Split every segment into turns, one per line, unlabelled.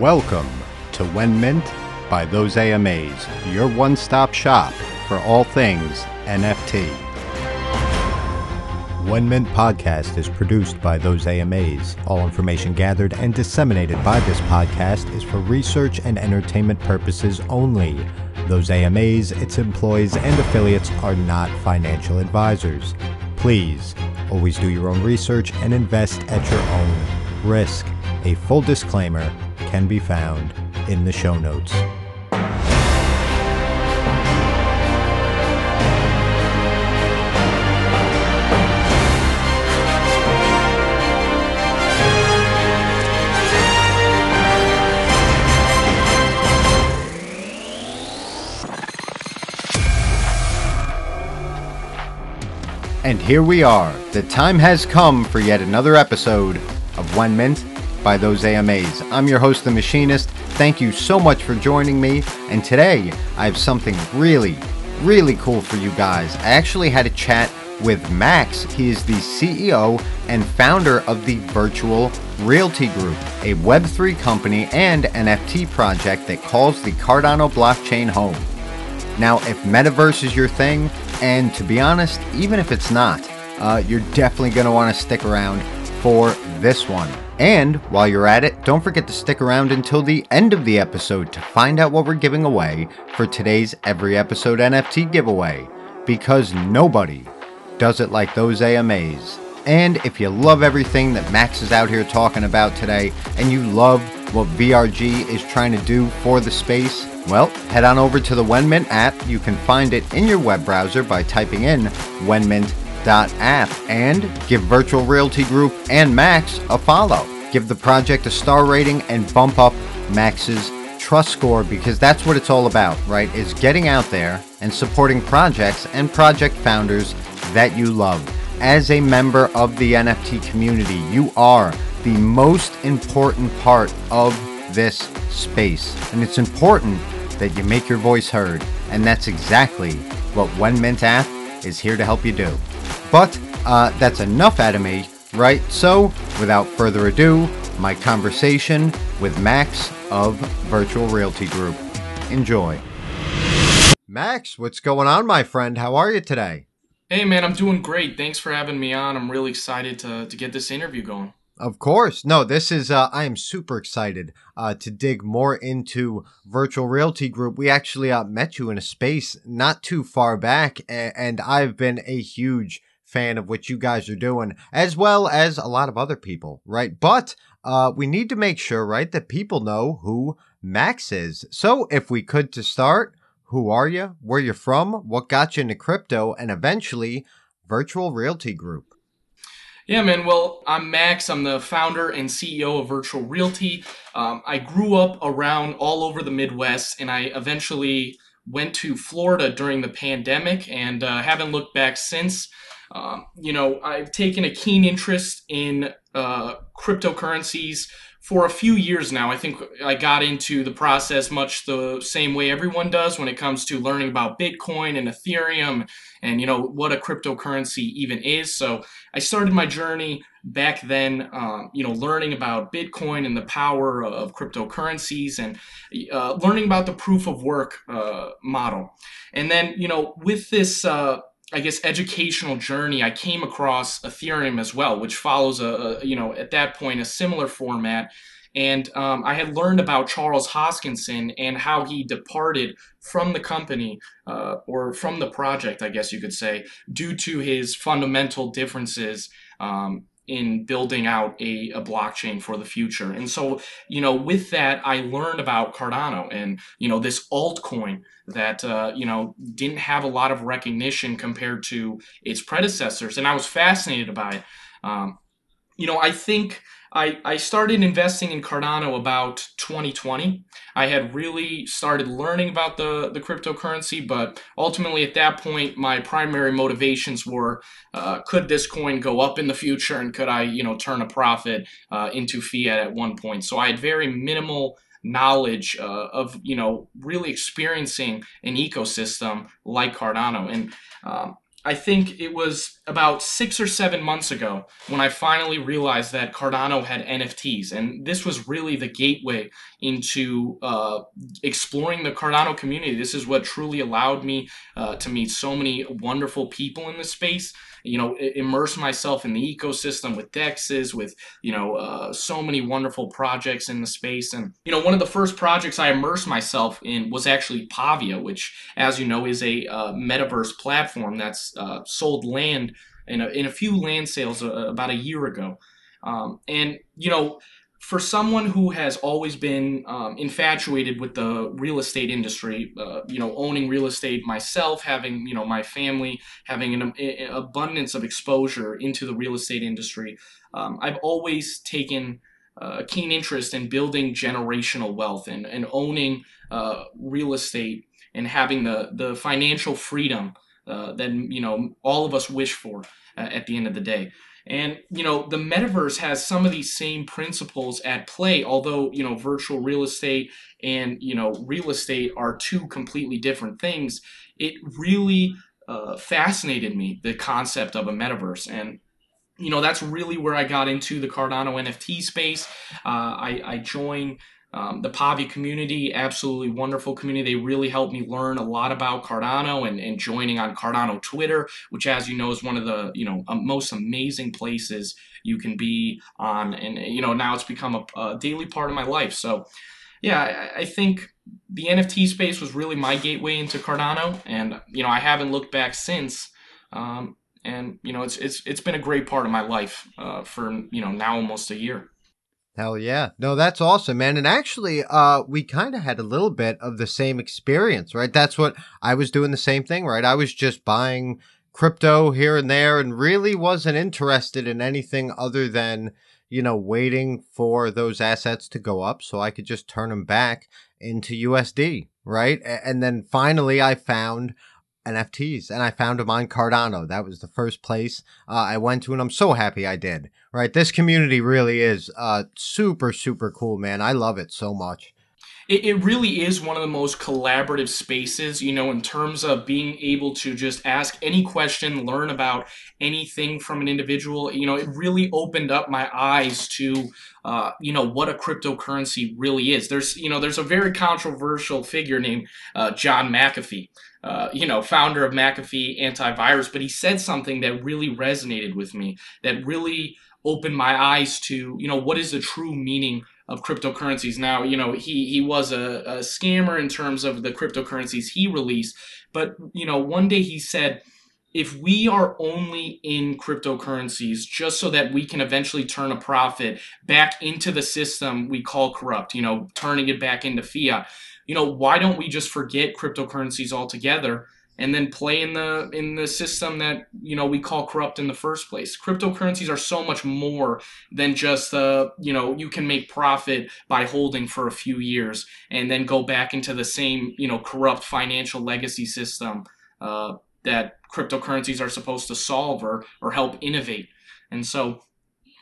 Welcome to WenMint by Those AMAs, your one stop shop for all things NFT. WenMint podcast is produced by Those AMAs. All information gathered and disseminated by this podcast is for research and entertainment purposes only. Those AMAs, its employees, and affiliates are not financial advisors. Please always do your own research and invest at your own risk. A full disclaimer can be found in the show notes. And here we are. The time has come for yet another episode of WenMint by Those AMAs. I'm your host, The Machinist. Thank you so much for joining me. And today, I have something really, really cool for you guys. I actually had a chat with Max. He is the CEO and founder of the Virtual Realty Group, a Web3 company and NFT project that calls the Cardano blockchain home. Now, if metaverse is your thing, and to be honest, even if it's not, uh, you're definitely going to want to stick around for this one. And while you're at it, don't forget to stick around until the end of the episode to find out what we're giving away for today's Every Episode NFT giveaway. Because nobody does it like those AMAs. And if you love everything that Max is out here talking about today, and you love what VRG is trying to do for the space, well, head on over to the WenMint app. You can find it in your web browser by typing in WenMint.app and give Virtual Realty Group and Max a follow. Give the project a star rating and bump up Max's trust score because that's what it's all about, right? Is getting out there and supporting projects and project founders that you love. As a member of the NFT community, you are the most important part of this space. And it's important that you make your voice heard. And that's exactly what WenMint app is here to help you do. But uh, that's enough out of me, right? So, without further ado, my conversation with Max of Virtual Realty Group. Enjoy. Max, what's going on, my friend? How are you today?
Hey, man, I'm doing great. Thanks for having me on. I'm really excited to, to get this interview going.
Of course. No, this is, uh, I am super excited uh, to dig more into Virtual Realty Group. We actually uh, met you in a space not too far back, and I've been a huge fan of what you guys are doing, as well as a lot of other people, right? But uh, we need to make sure, right, that people know who Max is. So if we could to start, who are you? Where you from? What got you into crypto? And eventually, Virtual Realty Group.
Yeah, man. Well, I'm Max. I'm the founder and CEO of Virtual Realty. Um, I grew up around all over the Midwest, and I eventually went to Florida during the pandemic and uh, haven't looked back since. Um, you know, I've taken a keen interest in uh, cryptocurrencies for a few years now. I think I got into the process much the same way everyone does when it comes to learning about Bitcoin and Ethereum and you know what a cryptocurrency even is. So I started my journey back then, um, you know, learning about Bitcoin and the power of cryptocurrencies and uh, learning about the proof of work uh, model. And then you know with this. Uh, I guess educational journey, I came across Ethereum as well, which follows a, a you know at that point a similar format. And um, I had learned about Charles Hoskinson and how he departed from the company uh, or from the project, I guess you could say, due to his fundamental differences um, in building out a, a blockchain for the future. And so, you know, with that, I learned about Cardano and, you know, this altcoin that, uh, you know, didn't have a lot of recognition compared to its predecessors. And I was fascinated by it. Um, you know, I think I, I started investing in Cardano about 2020. I had really started learning about the, the cryptocurrency, but ultimately at that point, my primary motivations were uh, could this coin go up in the future and could I, you know, turn a profit uh, into fiat at one point? So I had very minimal knowledge uh, of you know really experiencing an ecosystem like Cardano and um, I think it was about six or seven months ago when I finally realized that Cardano had NFTs. And this was really the gateway into uh, exploring the Cardano community. This is what truly allowed me uh, to meet so many wonderful people in the space you know, immerse myself in the ecosystem with Dexes, with, you know, uh, so many wonderful projects in the space. And, you know, one of the first projects I immersed myself in was actually Pavia, which, as you know, is a uh, metaverse platform that's uh, sold land in a, in a few land sales uh, about a year ago. Um, and, you know, for someone who has always been um, infatuated with the real estate industry, uh, you know, owning real estate myself, having you know my family, having an, an abundance of exposure into the real estate industry, um, I've always taken a keen interest in building generational wealth and, and owning uh, real estate and having the the financial freedom uh, that you know all of us wish for uh, at the end of the day. And, you know, the metaverse has some of these same principles at play, although, you know, virtual real estate and, you know, real estate are two completely different things. It really uh, fascinated me, the concept of a metaverse. And, you know, that's really where I got into the Cardano NFT space. Uh, I, I joined um, the Pavia community, absolutely wonderful community. They really helped me learn a lot about Cardano and, and joining on Cardano Twitter, which, as you know, is one of the you know most amazing places you can be on. And you know now it's become a, a daily part of my life. So, yeah, I, I think the NFT space was really my gateway into Cardano, and you know I haven't looked back since. Um, and you know it's it's it's been a great part of my life uh, for you know now almost a year.
Hell yeah. No, that's awesome, man. And actually, uh, we kind of had a little bit of the same experience, right? That's what I was doing the same thing, right? I was just buying crypto here and there and really wasn't interested in anything other than, you know, waiting for those assets to go up so I could just turn them back into USD, right? And then finally I found NFTs and I found them on Cardano. That was the first place uh, I went to, and I'm so happy I did. Right, this community really is uh, super super cool, man. I love it so much.
It, it really is one of the most collaborative spaces, you know, in terms of being able to just ask any question, learn about anything from an individual. You know, it really opened up my eyes to, uh, you know, what a cryptocurrency really is. There's, you know, there's a very controversial figure named uh, John McAfee. Uh, you know, founder of McAfee Antivirus, but he said something that really resonated with me, that really opened my eyes to, you know, what is the true meaning of cryptocurrencies. Now, you know, he he was a, a scammer in terms of the cryptocurrencies he released, but you know, one day he said, if we are only in cryptocurrencies just so that we can eventually turn a profit back into the system we call corrupt, you know, turning it back into fiat, you know, why don't we just forget cryptocurrencies altogether and then play in the in the system that you know we call corrupt in the first place. Cryptocurrencies are so much more than just uh, you know you can make profit by holding for a few years and then go back into the same you know corrupt financial legacy system uh, that cryptocurrencies are supposed to solve or or help innovate. And so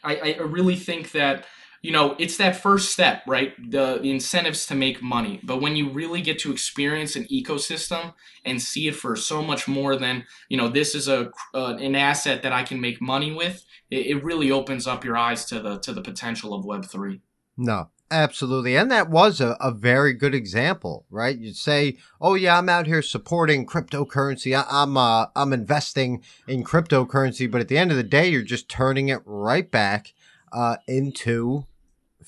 I, I really think that you know, it's that first step, right? The, the incentives to make money. But when you really get to experience an ecosystem and see it for so much more than, you know, this is a uh, an asset that I can make money with, it, it really opens up your eyes to the to the potential of Web three.
No, Absolutely. And that was a, a very good example, right? You'd say, oh yeah, I'm out here supporting cryptocurrency. I, am uh, I'm investing in cryptocurrency. But at the end of the day, you're just turning it right back uh, into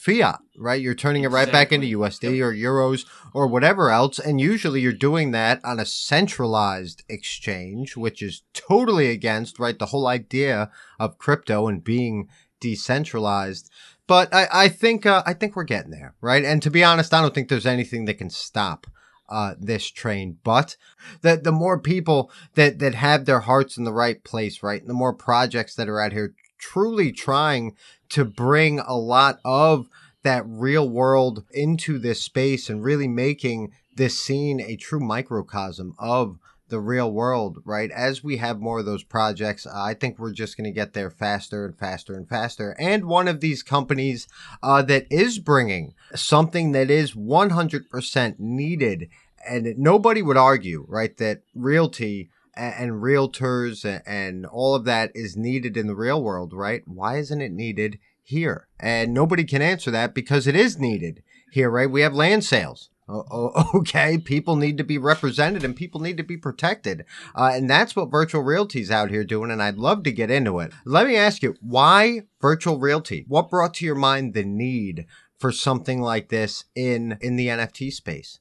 fiat, right? You're turning it right back into USD yep. or euros or whatever else. And usually you're doing that on a centralized exchange, which is totally against, right, the whole idea of crypto and being decentralized. But I, I think uh, I think we're getting there, right? And to be honest, I don't think there's anything that can stop uh, this train. But the the more people that that have their hearts in the right place, right, and the more projects that are out here truly trying to bring a lot of that real world into this space and really making this scene a true microcosm of the real world, right? As we have more of those projects, uh, I think we're just going to get there faster and faster and faster. And one of these companies uh, that is bringing something that is 100% needed, and nobody would argue, right, that realty and, realtors and, all of that is needed in the real world, right? Why isn't it needed here? And nobody can answer that because it is needed here, right? We have land sales. okay, people need to be represented and people need to be protected. Uh, and that's what virtual realty's out here doing. And I'd love to get into it. Let me ask you, why virtual realty? What brought to your mind the need for something like this in, in the NFT space?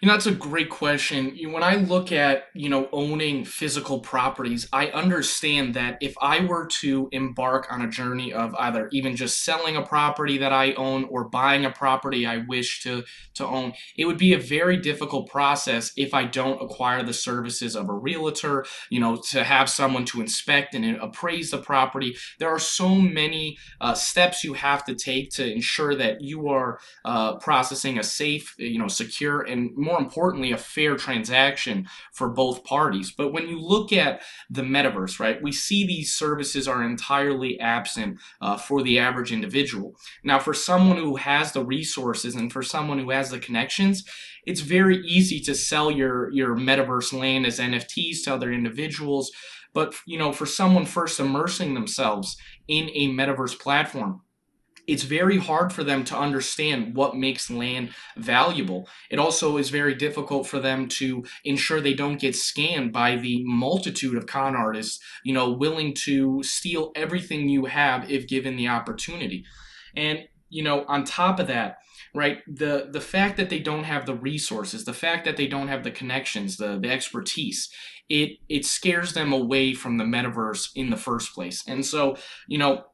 You know, that's a great question. When I look at, you know, owning physical properties, I understand that if I were to embark on a journey of either even just selling a property that I own or buying a property I wish to to own, it would be a very difficult process if I don't acquire the services of a realtor, you know, to have someone to inspect and appraise the property. There are so many uh, steps you have to take to ensure that you are uh, processing a safe, you know, secure and more importantly, a fair transaction for both parties. But when you look at the metaverse, right, we see these services are entirely absent uh, for the average individual. Now, for someone who has the resources and for someone who has the connections, it's very easy to sell your your metaverse land as NFTs to other individuals. But you know, for someone first immersing themselves in a metaverse platform, it's very hard for them to understand what makes land valuable. It also is very difficult for them to ensure they don't get scammed by the multitude of con artists, you know, willing to steal everything you have if given the opportunity. And, you know, on top of that, right, the the fact that they don't have the resources, the fact that they don't have the connections, the the expertise, it it scares them away from the metaverse in the first place. And so, you know,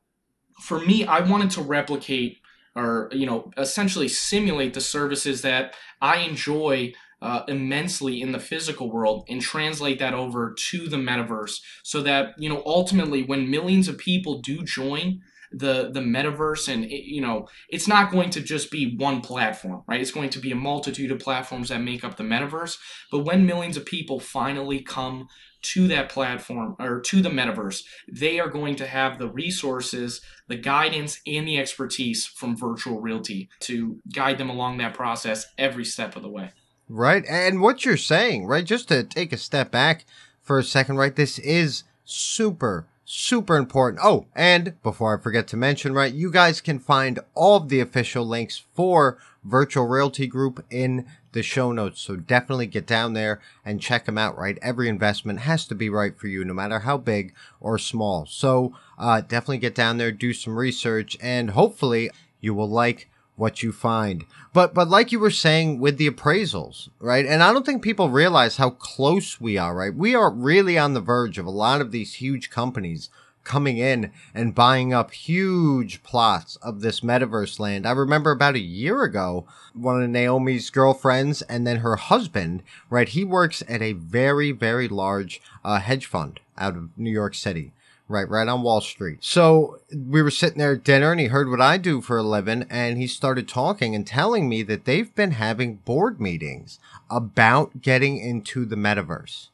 for me, I wanted to replicate or you know essentially simulate the services that I enjoy uh, immensely in the physical world and translate that over to the metaverse so that you know ultimately when millions of people do join the the metaverse and it, you know it's not going to just be one platform right it's going to be a multitude of platforms that make up the metaverse but when millions of people finally come to that platform or to the metaverse, they are going to have the resources, the guidance, and the expertise from virtual realty to guide them along that process every step of the way.
Right. And what you're saying, right, just to take a step back for a second, right, this is super super important. Oh, and before I forget to mention, right, you guys can find all of the official links for Virtual Realty Group in the show notes. So definitely get down there and check them out, right? Every investment has to be right for you, no matter how big or small. So uh, definitely get down there, do some research, and hopefully you will like what you find. But but like you were saying with the appraisals, right? And I don't think people realize how close we are, right? We are really on the verge of a lot of these huge companies coming in and buying up huge plots of this metaverse land. I remember about a year ago, one of Naomi's girlfriends and then her husband, right? He works at a very, very large uh, hedge fund out of New York City. Right, right on Wall Street. So we were sitting there at dinner and he heard what I do for a living and he started talking and telling me that they've been having board meetings about getting into the metaverse.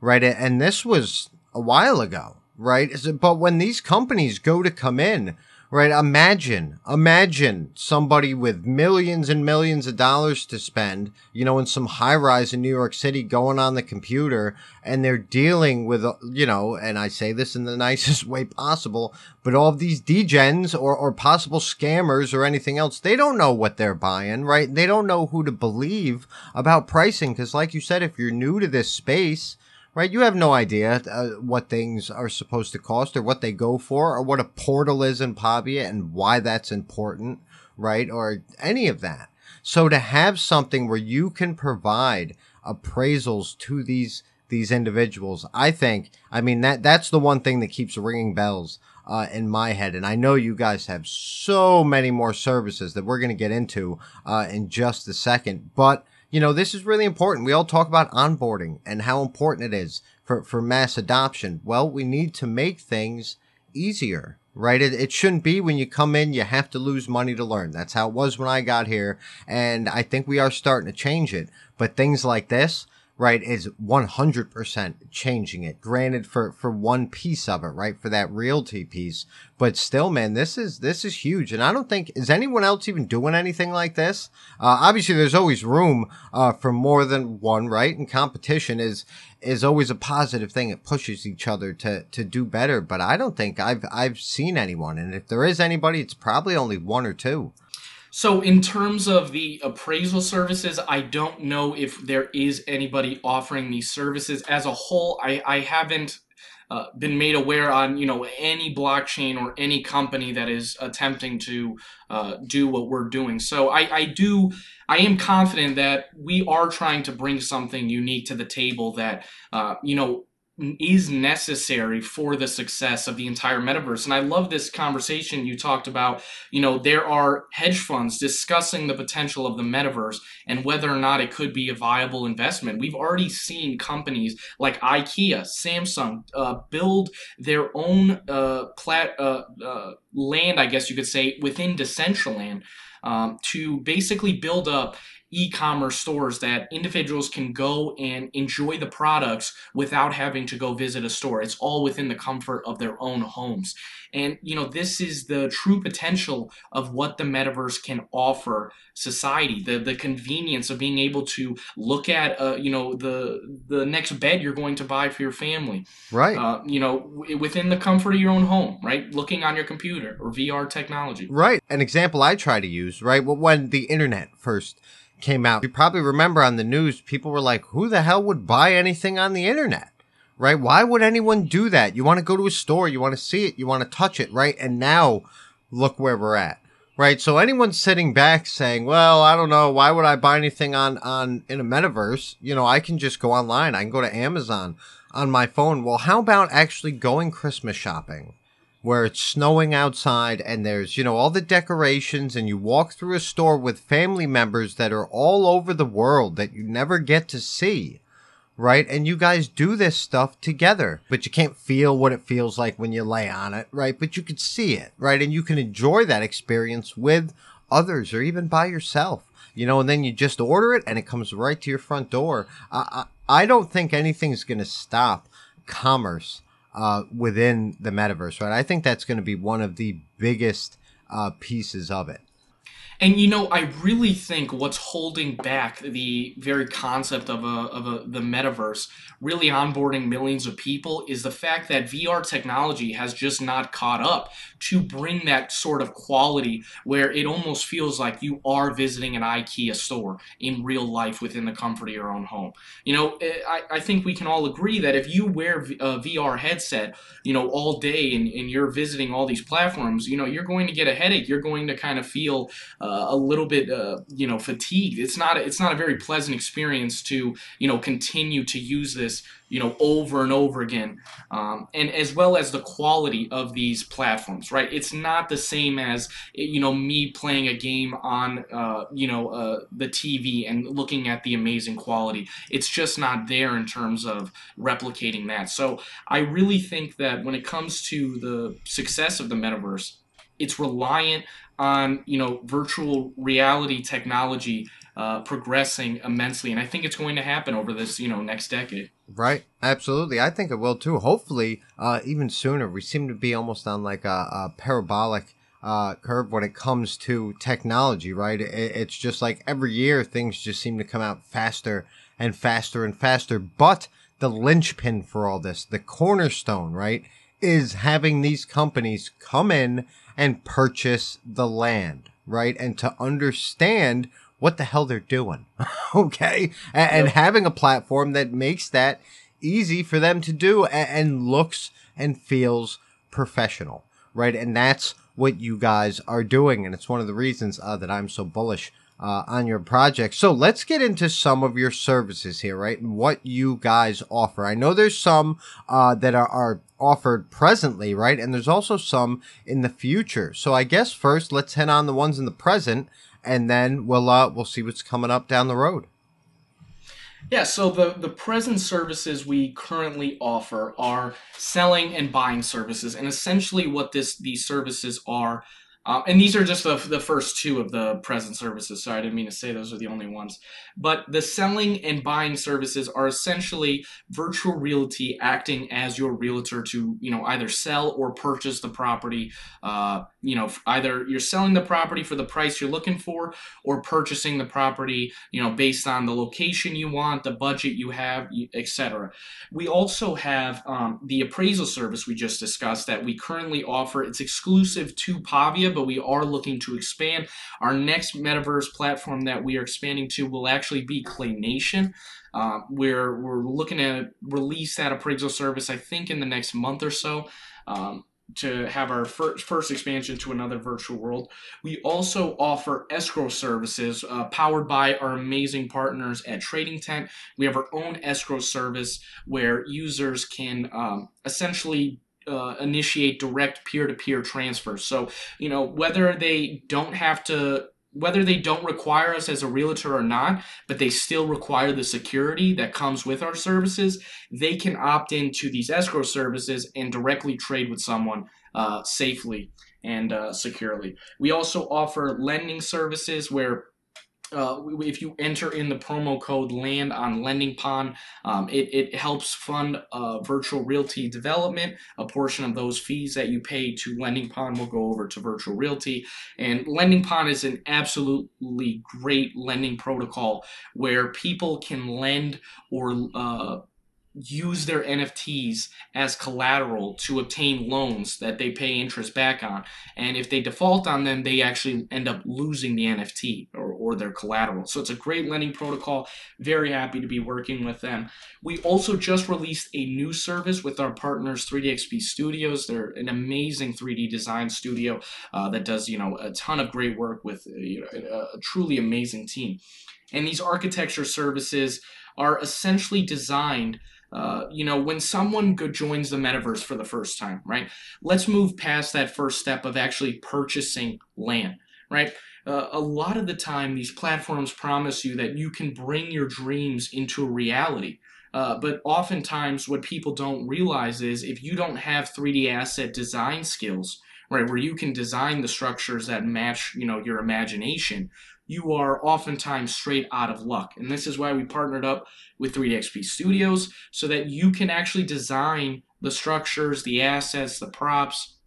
Right. And this was a while ago right? But when these companies go to come in, right? Imagine, imagine somebody with millions and millions of dollars to spend, you know, in some high rise in New York City going on the computer and they're dealing with, uh, you know, and I say this in the nicest way possible, but all of these degens or, or possible scammers or anything else, they don't know what they're buying, right? They don't know who to believe about pricing. Cause like you said, if you're new to this space, right? You have no idea uh, what things are supposed to cost or what they go for or what a portal is in Pavia and why that's important, right? Or any of that. So to have something where you can provide appraisals to these these individuals, I think, I mean that that's the one thing that keeps ringing bells uh, in my head, and I know you guys have so many more services that we're going to get into uh, in just a second, but you know, this is really important. We all talk about onboarding and how important it is for, for mass adoption. Well, we need to make things easier, right? It, it shouldn't be when you come in, you have to lose money to learn. That's how it was when I got here. And I think we are starting to change it. But things like this, right, is 100% changing it. Granted for, for one piece of it, right, for that realty piece, but still, man, this is, this is huge. And I don't think, is anyone else even doing anything like this? Uh, obviously there's always room, uh, for more than one, right? And competition is, is always a positive thing. It pushes each other to, to do better. But I don't think I've, I've seen anyone. And if there is anybody, it's probably only one or two.
So, in terms of the appraisal services, I don't know if there is anybody offering these services. As a whole, I, I haven't uh, been made aware on you know any blockchain or any company that is attempting to uh, do what we're doing. So I, I do I am confident that we are trying to bring something unique to the table that uh, you know is necessary for the success of the entire metaverse. And I love this conversation you talked about. You know, there are hedge funds discussing the potential of the metaverse and whether or not it could be a viable investment. We've already seen companies like IKEA, Samsung uh, build their own uh, plat, uh, uh land, I guess you could say, within Decentraland. Um, to basically build up e-commerce stores that individuals can go and enjoy the products without having to go visit a store. It's all within the comfort of their own homes. And you know, this is the true potential of what the metaverse can offer society. The the convenience of being able to look at uh, you know, the the next bed you're going to buy for your family.
Right.
Uh, you know, within the comfort of your own home, right? Looking on your computer or VR technology.
Right. An example I try to use, right? When the internet first came out. You probably remember on the news, people were like, who the hell would buy anything on the internet? Right? Why would anyone do that? You want to go to a store, you want to see it, you want to touch it, right? And now look where we're at. Right? So anyone sitting back saying, well, I don't know, why would I buy anything on on in a metaverse? You know, I can just go online. I can go to Amazon on my phone. Well, how about actually going Christmas shopping? Where it's snowing outside and there's, you know, all the decorations and you walk through a store with family members that are all over the world that you never get to see. Right. And you guys do this stuff together, but you can't feel what it feels like when you lay on it. Right. But you can see it. Right. And you can enjoy that experience with others or even by yourself, you know, and then you just order it and it comes right to your front door. I, I, I don't think anything's going to stop commerce uh, within the metaverse, right? I think that's going to be one of the biggest uh, pieces of it.
And you know, I really think what's holding back the very concept of a of a the metaverse really onboarding millions of people is the fact that VR technology has just not caught up to bring that sort of quality where it almost feels like you are visiting an IKEA store in real life within the comfort of your own home. You know, eh, I, I think we can all agree that if you wear a VR headset, you know, all day and, and you're visiting all these platforms, you know, you're going to get a headache. You're going to kind of feel uh, a little bit, uh, you know, fatigued. It's not, it's not a very pleasant experience to, you know, continue to use this you know over and over again um, and as well as the quality of these platforms right? It's not the same as you know me playing a game on uh, you know uh, the tv and looking at the amazing quality. It's just not there in terms of replicating that. So i really think that when it comes to the success of the metaverse it's reliant on you know virtual reality technology uh, progressing immensely, and I think it's going to happen over this you know next decade.
Right, absolutely. I think it will too. Hopefully, uh, even sooner. We seem to be almost on like a, a parabolic uh, curve when it comes to technology. Right, it, it's just like every year things just seem to come out faster and faster and faster. But the linchpin for all this, the cornerstone, right, is having these companies come in and purchase the land, right, and to understand what the hell they're doing. okay. And, and, having a platform that makes that easy for them to do and, and looks and feels professional. Right. And that's what you guys are doing. And it's one of the reasons uh, that I'm so bullish uh, on your project. So let's get into some of your services here, right? And what you guys offer. I know there's some uh, that are, are offered presently, right? And there's also some in the future. So I guess first let's head on the ones in the present and then we'll uh, we'll see what's coming up down the road.
Yeah, so the, the present services we currently offer are selling and buying services, and essentially what this these services are Um, and these are just the, the first two of the present services. So I didn't mean to say those are the only ones. But the selling and buying services are essentially virtual realty acting as your realtor to, you know, either sell or purchase the property. Uh, you know, either you're selling the property for the price you're looking for or purchasing the property, you know, based on the location you want, the budget you have, etc. We also have um, the appraisal service we just discussed that we currently offer. It's exclusive to Pavia, but we are looking to expand. Our next metaverse platform that we are expanding to will actually be Claynation. Uh, we're we're looking to release that appraisal service, I think, in the next month or so. Um, to have our first, first expansion to another virtual world. We also offer escrow services uh, powered by our amazing partners at Trading Tent. We have our own escrow service where users can um, essentially uh, initiate direct peer-to-peer transfers. So, you know, whether they don't have to whether they don't require us as a realtor or not, but they still require the security that comes with our services, they can opt into these escrow services and directly trade with someone uh, safely and uh, securely. We also offer lending services where uh, if you enter in the promo code land on lending pond um, it, it helps fund uh, virtual realty development. A portion of those fees that you pay to lending pond will go over to virtual realty. And lending pond is an absolutely great lending protocol where people can lend or uh, use their NFTs as collateral to obtain loans that they pay interest back on. And if they default on them, they actually end up losing the NFT or, or their collateral. So it's a great lending protocol. Very happy to be working with them. We also just released a new service with our partners 3DXP Studios. They're an amazing 3D design studio uh, that does, you know, a ton of great work with you know, a, a truly amazing team. And these architecture services are essentially designed uh, you know, when someone joins the metaverse for the first time, right? Let's move past that first step of actually purchasing land, right? Uh, a lot of the time, these platforms promise you that you can bring your dreams into reality. Uh, but oftentimes, what people don't realize is if you don't have 3D asset design skills, right, where you can design the structures that match, you know, your imagination, you are oftentimes straight out of luck. And this is why we partnered up with 3DXP Studios so that you can actually design the structures, the assets, the props,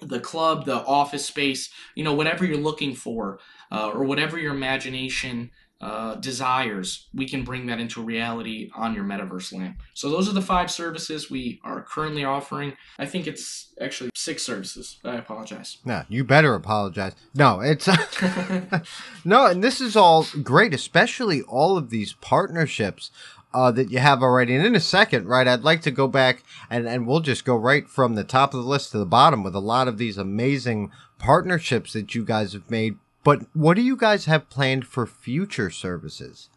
the club, the office space, you know, whatever you're looking for, uh, or whatever your imagination uh, desires, we can bring that into reality on your metaverse land. So those are the five services we are currently offering. I think it's actually six services. I apologize.
No, you better apologize. No, it's no, and this is all great, especially all of these partnerships. Uh, that you have already. And in a second, right, I'd like to go back and, and we'll just go right from the top of the list to the bottom with a lot of these amazing partnerships that you guys have made but what do you guys have planned for future services?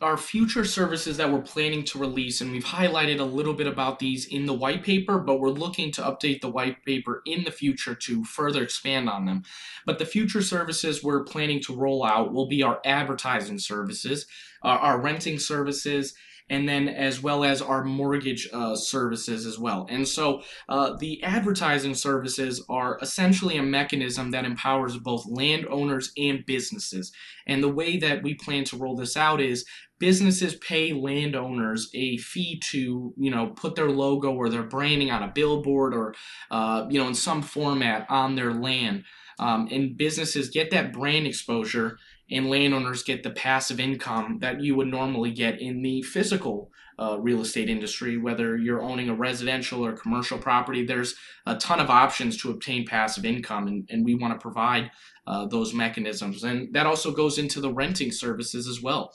Our future services that we're planning to release, and we've highlighted a little bit about these in the white paper, but we're looking to update the white paper in the future to further expand on them. But the future services we're planning to roll out will be our advertising services, uh, our renting services, and then as well as our mortgage uh, services as well. And so uh, the advertising services are essentially a mechanism that empowers both landowners and businesses. And the way that we plan to roll this out is businesses pay landowners a fee to you know put their logo or their branding on a billboard or uh, you know in some format on their land um, and businesses get that brand exposure and landowners get the passive income that you would normally get in the physical uh, real estate industry, whether you're owning a residential or commercial property. There's a ton of options to obtain passive income, and, and we want to provide uh, those mechanisms. And that also goes into the renting services as well.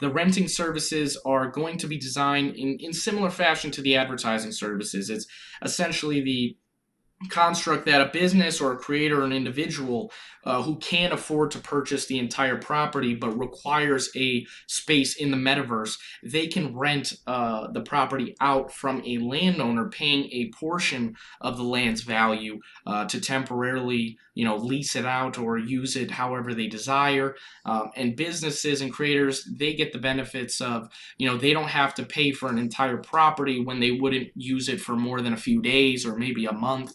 The renting services are going to be designed in, in similar fashion to the advertising services. It's essentially the construct that a business or a creator or an individual uh, who can't afford to purchase the entire property but requires a space in the metaverse they can rent uh, the property out from a landowner paying a portion of the land's value uh, to temporarily you know lease it out or use it however they desire. Um, and businesses and creators they get the benefits of you know they don't have to pay for an entire property when they wouldn't use it for more than a few days or maybe a month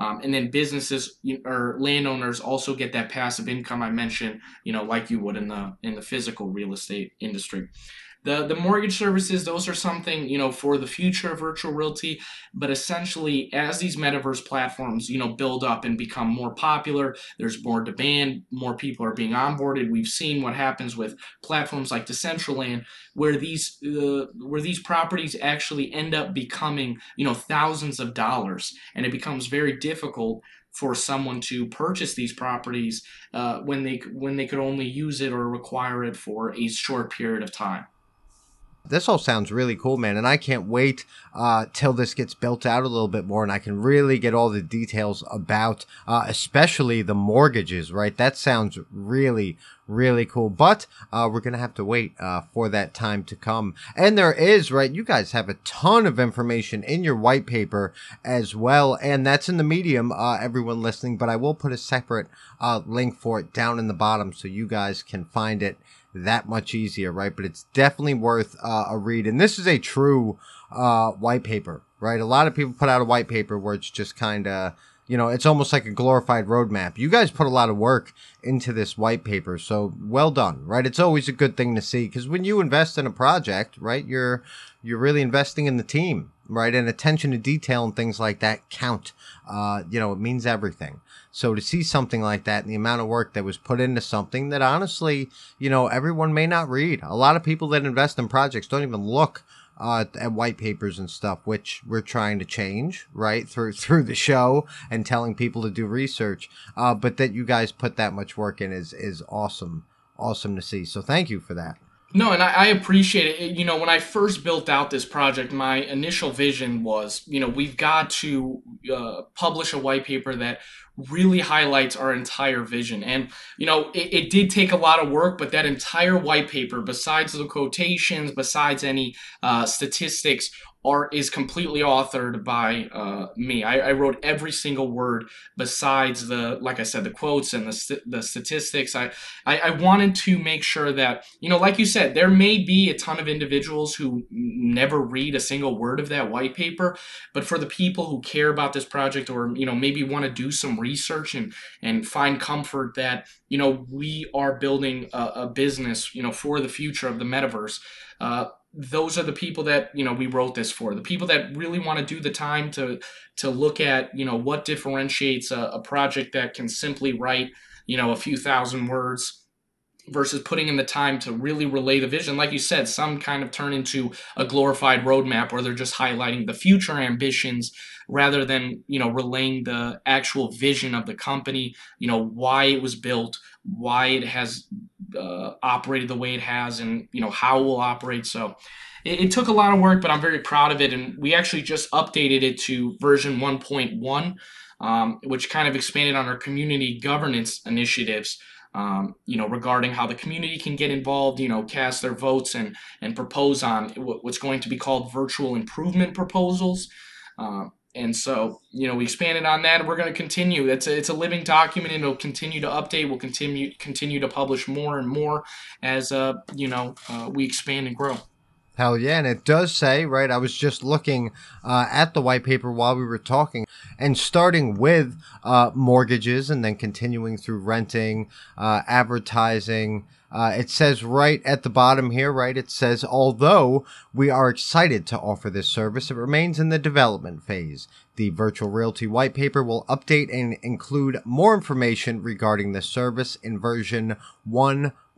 Um, and then businesses or landowners also get that passive income I mentioned, you know, like you would in the in the physical real estate industry. The the mortgage services, those are something, you know, for the future of virtual realty. But essentially, as these metaverse platforms, you know, build up and become more popular, there's more demand, more people are being onboarded. We've seen what happens with platforms like Decentraland, where these uh, where these properties actually end up becoming, you know, thousands of dollars, and it becomes very difficult for someone to purchase these properties uh, when they when they could only use it or require it for a short period of time.
This all sounds really cool, man, and I can't wait uh, till this gets built out a little bit more, and I can really get all the details about, uh, especially the mortgages. Right? That sounds really, really cool. But uh, we're gonna have to wait uh, for that time to come. And there is, right? You guys have a ton of information in your white paper as well, and that's in the medium. Uh, everyone listening, but I will put a separate uh, link for it down in the bottom so you guys can find it that much easier, right? But it's definitely worth uh, a read. And this is a true uh, white paper, right? A lot of people put out a white paper where it's just kind of, you know, it's almost like a glorified roadmap. You guys put a lot of work into this white paper, so well done, right? It's always a good thing to see because when you invest in a project, right, you're you're really investing in the team, right? And attention to detail and things like that count. Uh, you know, it means everything. So to see something like that and the amount of work that was put into something that honestly, you know, everyone may not read. A lot of people that invest in projects don't even look uh, at white papers and stuff, which we're trying to change, right, through through the show and telling people to do research. Uh, but that you guys put that much work in is is awesome, awesome to see. So thank you for that.
No, and I, I, appreciate it. You know, when I first built out this project, my initial vision was, you know, we've got to uh, publish a white paper that really highlights our entire vision. And, you know, it, it, did take a lot of work, but that entire white paper, besides the quotations, besides any uh, statistics, art is completely authored by uh, me. I, I, wrote every single word besides the, like I said, the quotes and the, st- the statistics. I, I, I, wanted to make sure that, you know, like you said, there may be a ton of individuals who never read a single word of that white paper, but for the people who care about this project or, you know, maybe want to do some research and, and find comfort that, you know, we are building a, a business, you know, for the future of the metaverse. Uh, those are the people that you know we wrote this for the people that really want to do the time to to look at you know what differentiates a, a, project that can simply write you know a few thousand words versus putting in the time to really relay the vision. Like you said some kind of turn into a glorified roadmap where they're just highlighting the future ambitions rather than you know relaying the actual vision of the company you know why it was built why it has uh, operated the way it has and you know how it will operate. So it, it, took a lot of work but i'm very proud of it. And we actually just updated it to version 1.1 um, which kind of expanded on our community governance initiatives um, you know regarding how the community can get involved you know cast their votes and and propose on what's going to be called virtual improvement proposals. Uh, and so you know we expanded on that and we're going to continue. It's a, it's a living document and it'll continue to update. We'll continue continue to publish more and more as uh you know uh, we expand and grow
Hell yeah, and it does say, right? I was just looking uh, at the white paper while we were talking, and starting with uh, mortgages and then continuing through renting, uh, advertising, uh, it says right at the bottom here, right? It says, although we are excited to offer this service, it remains in the development phase. The virtual realty white paper will update and include more information regarding this service in version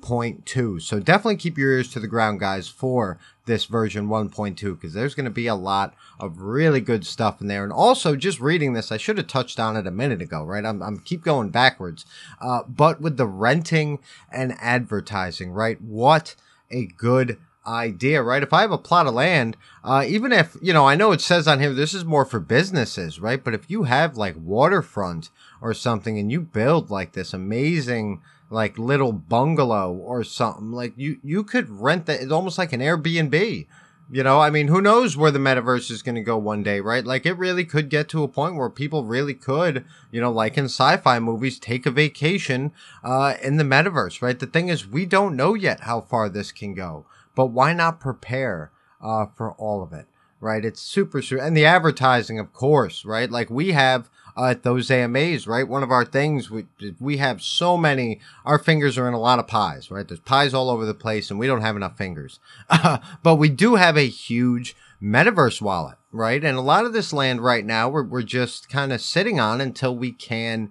1.2. So definitely keep your ears to the ground, guys, for this version 1.2 because there's going to be a lot of really good stuff in there. And also, just reading this, I should have touched on it a minute ago, right? I'm, I'm keep going backwards. Uh, but with the renting and advertising, right? What a good idea, right? If I have a plot of land, uh, even if, you know, I know it says on here this is more for businesses, right? But if you have like waterfront or something and you build like this amazing like little bungalow or something. Like you, you could rent that. It's almost like an Airbnb. You know, I mean, who knows where the metaverse is going to go one day, right? Like it really could get to a point where people really could, you know, like in sci-fi movies, take a vacation uh, in the metaverse, right? The thing is, we don't know yet how far this can go, but why not prepare uh, for all of it? right? It's super, super, and the advertising, of course, right? Like we have at those AMAs, right? One of our things, we, we have so many, our fingers are in a lot of pies, right? There's pies all over the place and we don't have enough fingers. but we do have a huge metaverse wallet, right? And a lot of this land right now, we're, we're just kind of sitting on until we can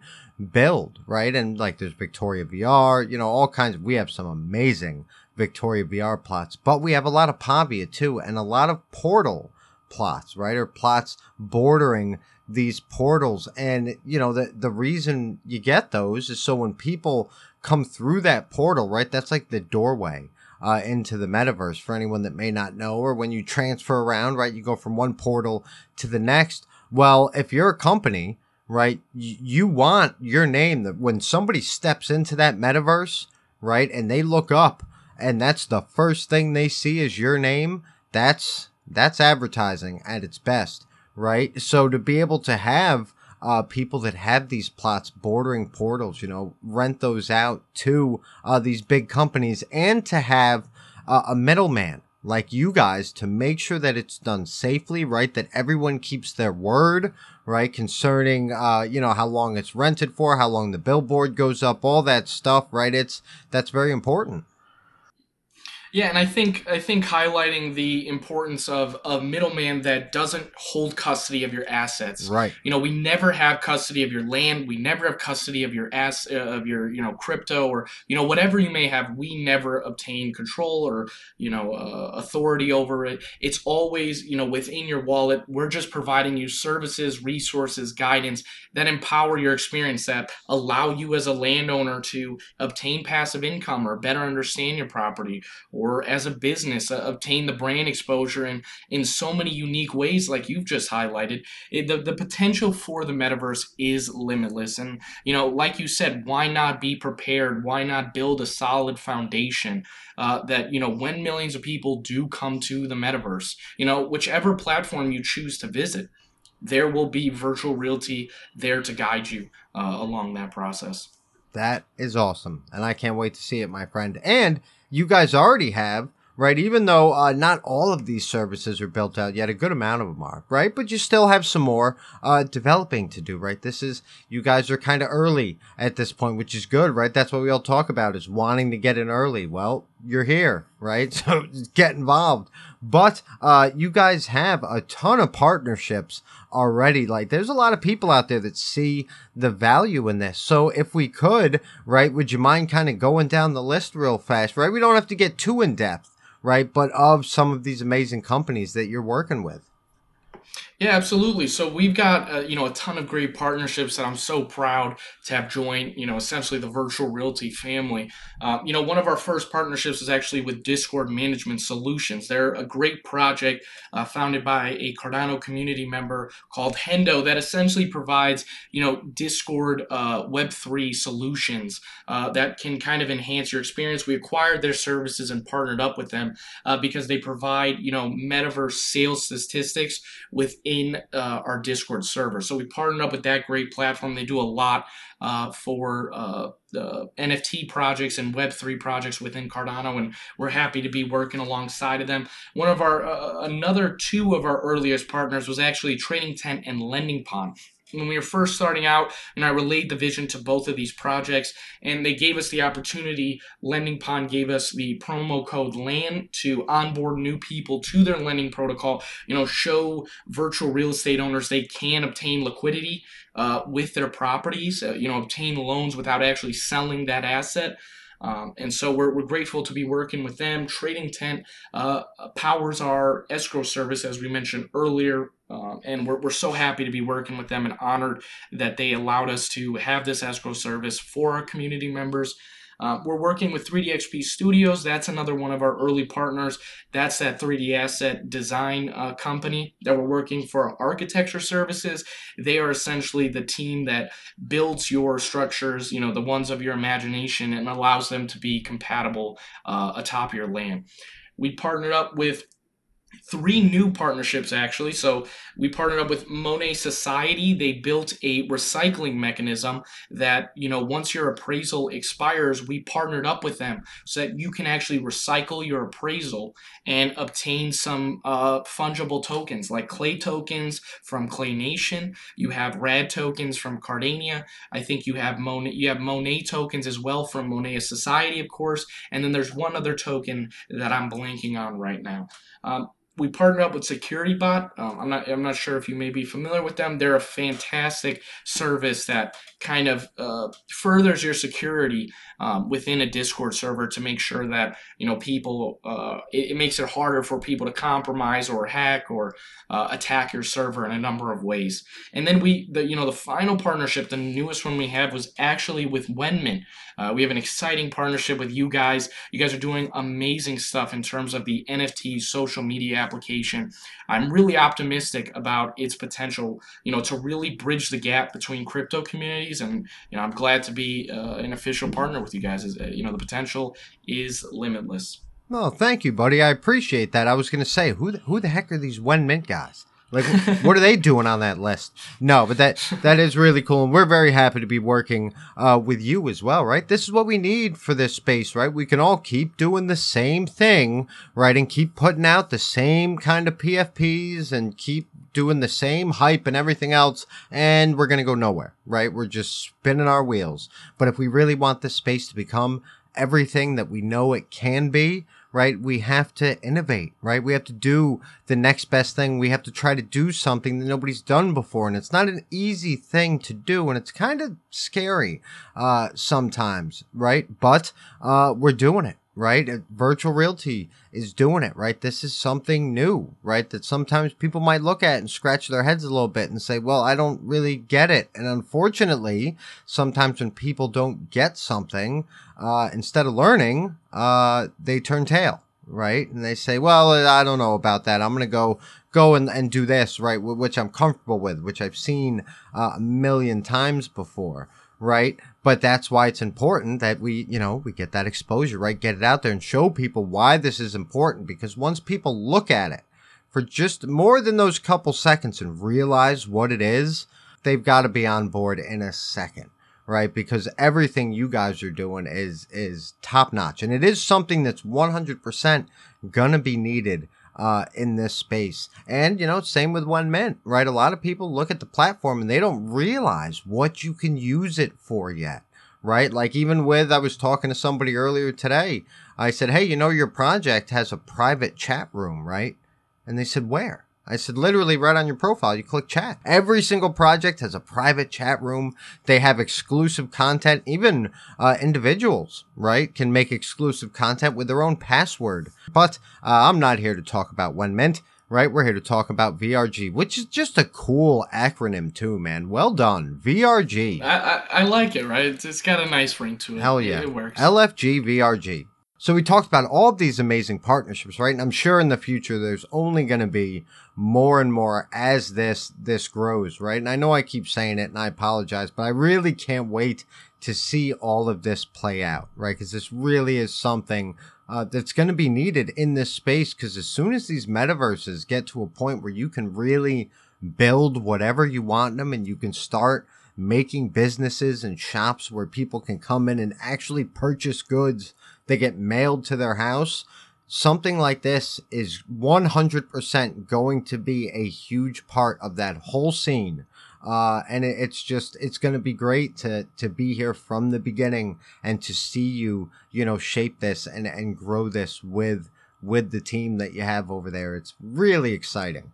build, right? And like there's Victoria VR, you know, all kinds of, we have some amazing Victoria VR plots, but we have a lot of Pavia too, and a lot of portal plots, right? Or plots bordering these portals. And, you know, the, the reason you get those is so when people come through that portal, right? That's like the doorway. Uh, into the metaverse for anyone that may not know, or when you transfer around, right? You go from one portal to the next. Well, if you're a company, right, you, you want your name that when somebody steps into that metaverse, right, and they look up and that's the first thing they see is your name, that's that's advertising at its best, right? So to be able to have uh, people that have these plots bordering portals, you know, rent those out to uh, these big companies and to have uh, a middleman like you guys to make sure that it's done safely, right? That everyone keeps their word, right? Concerning, uh, you know, how long it's rented for, how long the billboard goes up, all that stuff, right? It's, that's very important.
Yeah, and I think I think highlighting the importance of a middleman that doesn't hold custody of your assets.
Right.
You know, we never have custody of your land. We never have custody of your ass uh, of your you know crypto or you know whatever you may have. We never obtain control or you know uh, authority over it. It's always you know within your wallet. We're just providing you services, resources, guidance that empower your experience that allow you as a landowner to obtain passive income or better understand your property or as a business uh, obtain the brand exposure in in so many unique ways like you've just highlighted it, the, the potential for the metaverse is limitless. And you know like you said why not be prepared? Why not build a solid foundation uh, that you know when millions of people do come to the metaverse you know whichever platform you choose to visit there will be virtual realty there to guide you uh, along that process.
That is awesome and i can't wait to see it my friend. And you guys already have, right? Even though uh, not all of these services are built out yet, a good amount of them are, right? But you still have some more uh, developing to do, right? This is, you guys are kind of early at this point, which is good, right? That's what we all talk about is wanting to get in early. Well, you're here, right? So get involved. But uh, you guys have a ton of partnerships already. Like, there's a lot of people out there that see the value in this. So, if we could, right, would you mind kind of going down the list real fast, right? We don't have to get too in depth, right? But of some of these amazing companies that you're working with.
Yeah, absolutely. So we've got uh, you know a ton of great partnerships that I'm so proud to have joined. You know, essentially the virtual realty family. Uh, you know, one of our first partnerships is actually with Discord Management Solutions. They're a great project uh, founded by a Cardano community member called Hendo that essentially provides you know Discord uh, Web three solutions uh, that can kind of enhance your experience. We acquired their services and partnered up with them uh, because they provide you know metaverse sales statistics within uh, our Discord server. So we partnered up with that great platform. They do a lot uh, for uh, the NFT projects and Web3 projects within Cardano, and we're happy to be working alongside of them. One of our, uh, another two of our earliest partners was actually Trading Tent and Lending Pond when we were first starting out and i relayed the vision to both of these projects and they gave us the opportunity lending pond gave us the promo code land to onboard new people to their lending protocol you know show virtual real estate owners they can obtain liquidity uh, with their properties uh, you know obtain loans without actually selling that asset um, and so we're, we're grateful to be working with them. Trading Tent uh, powers our escrow service, as we mentioned earlier. Um, and we're, we're so happy to be working with them and honored that they allowed us to have this escrow service for our community members. Uh, we're working with 3DXP Studios. That's another one of our early partners. That's that 3D asset design uh, company that we're working for architecture services. They are essentially the team that builds your structures, you know, the ones of your imagination and allows them to be compatible uh, atop your land. We partnered up with three new partnerships actually. So we partnered up with Monet Society. They built a recycling mechanism that, you know, once your appraisal expires, we partnered up with them so that you can actually recycle your appraisal and obtain some uh, fungible tokens like clay tokens from Clay Nation. You have rad tokens from Cardania. I think you have Monet, you have Monet tokens as well from Monet Society, of course. And then there's one other token that I'm blanking on right now. Um, we partnered up with SecurityBot. Um, I'm not I'm not sure if you may be familiar with them. They're a fantastic service that kind of uh, furthers your security um, within a Discord server to make sure that you know people. Uh, it, it, makes it harder for people to compromise or hack or uh, attack your server in a number of ways. And then we, the you know, the final partnership, the newest one we had was actually with Wenmint. Uh, we have an exciting partnership with you guys. You guys are doing amazing stuff in terms of the NFT social media application. I'm really optimistic about its potential, you know, to really bridge the gap between crypto communities. And, you know, I'm glad to be uh, an official partner with you guys. As, uh, you know, the potential is limitless.
Well, thank you, buddy. I appreciate that. I was going to say, who the, who the heck are these Wenmint guys? Like, what are they doing on that list? No, but that that is really cool, and we're very happy to be working uh, with you as well, right? This is what we need for this space, right? We can all keep doing the same thing, right, and keep putting out the same kind of PFPs and keep doing the same hype and everything else, and we're gonna go nowhere, right? We're just spinning our wheels. But if we really want this space to become everything that we know it can be, right? We have to innovate, right? We have to do the next best thing. We have to try to do something that nobody's done before. And it's not an easy thing to do. And it's kind of scary, uh, sometimes, right? But, uh, we're doing it right? Uh, virtual realty is doing it, right? This is something new, right? That sometimes people might look at and scratch their heads a little bit and say, well, I don't really get it. And unfortunately, sometimes when people don't get something, uh, instead of learning, uh, they turn tail, right? And they say, well, I don't know about that. I'm going to go, go and, and do this, right? Which I'm comfortable with, which I've seen uh, a million times before right? But that's why it's important that we, you know, we get that exposure, right? Get it out there and show people why this is important because once people look at it for just more than those couple seconds and realize what it is, they've got to be on board in a second, right? Because everything you guys are doing is is top notch and it is something that's 100% going to be needed uh, in this space. And, you know, same with Wenmint, right? A lot of people look at the platform and they don't realize what you can use it for yet, right? Like even with, I was talking to somebody earlier today. I said, Hey, you know, your project has a private chat room, right? And they said, Where? I said, literally right on your profile, you click chat. Every single project has a private chat room. They have exclusive content. Even uh, individuals, right, can make exclusive content with their own password. But uh, I'm not here to talk about Wenmint, right? We're here to talk about VRG, which is just a cool acronym too, man. Well done, VRG.
I, I, I like it, right? It's, it's got a nice ring to it.
Hell yeah.
It, it works.
LFG VRG. So we talked about all of these amazing partnerships, right? And I'm sure in the future there's only going to be more and more as this this grows, right? And I know I keep saying it and I apologize, but I really can't wait to see all of this play out, right? Because this really is something uh, that's going to be needed in this space. Because as soon as these metaverses get to a point where you can really build whatever you want them and you can start making businesses and shops where people can come in and actually purchase goods they get mailed to their house. Something like this is 100% going to be a huge part of that whole scene. Uh, and it, it's just, it's going to be great to, to be here from the beginning and to see you, you know, shape this and, and grow this with, with the team that you have over there. It's really exciting.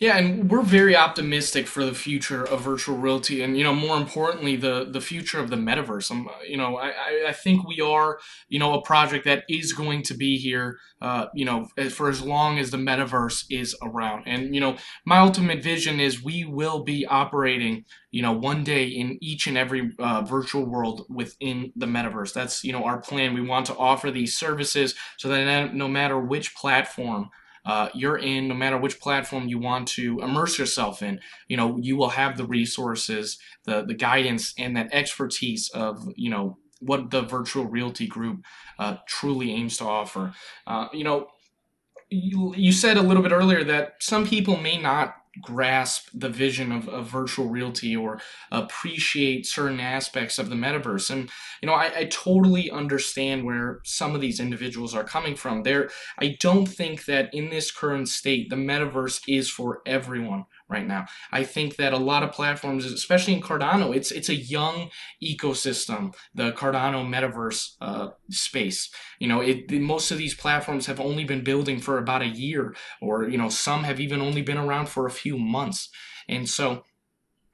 Yeah, and we're very optimistic for the future of virtual reality, and you know, more importantly, the the future of the metaverse. Um, you know, I I think we are, you know, a project that is going to be here, uh, you know, for as long as the metaverse is around. And you know, my ultimate vision is we will be operating, you know, one day in each and every uh, virtual world within the metaverse. That's you know our plan. We want to offer these services so that no matter which platform uh, you're in, no matter which platform you want to immerse yourself in, you know, you will have the resources, the the guidance, and that expertise of you know what the virtual realty group uh, truly aims to offer. Uh, you know, you, you said a little bit earlier that some people may not grasp the vision of, of virtual realty or appreciate certain aspects of the metaverse. And you know I, I totally understand where some of these individuals are coming from. There i don't think that in this current state the metaverse is for everyone right now. I think that a lot of platforms, especially in Cardano, it's it's a young ecosystem, the Cardano metaverse uh, space. You know, it most of these platforms have only been building for about a year, or you know, some have even only been around for a few months, and so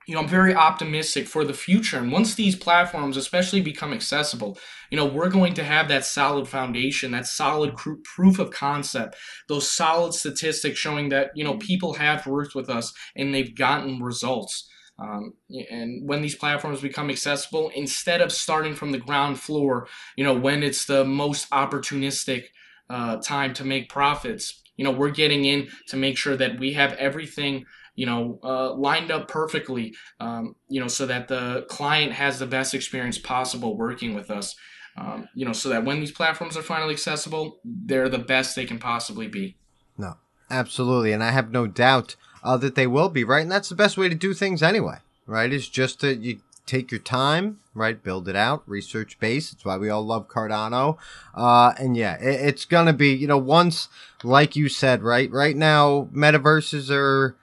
you know, I'm very optimistic for the future. And once these platforms, especially become accessible, you know, we're going to have that solid foundation, that solid proof of concept, those solid statistics showing that, you know, people have worked with us and they've gotten results. Um, and when these platforms become accessible, instead of starting from the ground floor, you know, when it's the most opportunistic uh, time to make profits, you know, we're getting in to make sure that we have everything you know, uh, lined up perfectly, um, you know, so that the client has the best experience possible working with us. Um, you know, so that when these platforms are finally accessible, they're the best they can possibly be.
No, absolutely, and I have no doubt uh, that they will be right, and that's the best way to do things anyway. Right, is just that you take your time, right? Build it out, research base. That's why we all love Cardano. Uh, and yeah, it, it's gonna be, you know, once, like you said, right? Right now, metaverses are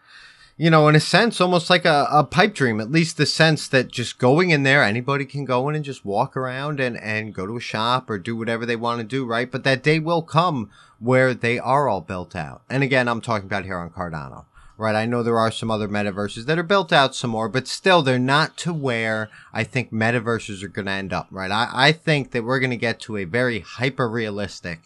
you know, in a sense, almost like a, a pipe dream, at least the sense that just going in there, anybody can go in and just walk around and, and go to a shop or do whatever they want to do, right? But that day will come where they are all built out. And again, I'm talking about here on Cardano, right? I know there are some other metaverses that are built out some more, but still they're not to where I think metaverses are going to end up, right? I, I think that we're going to get to a very hyper realistic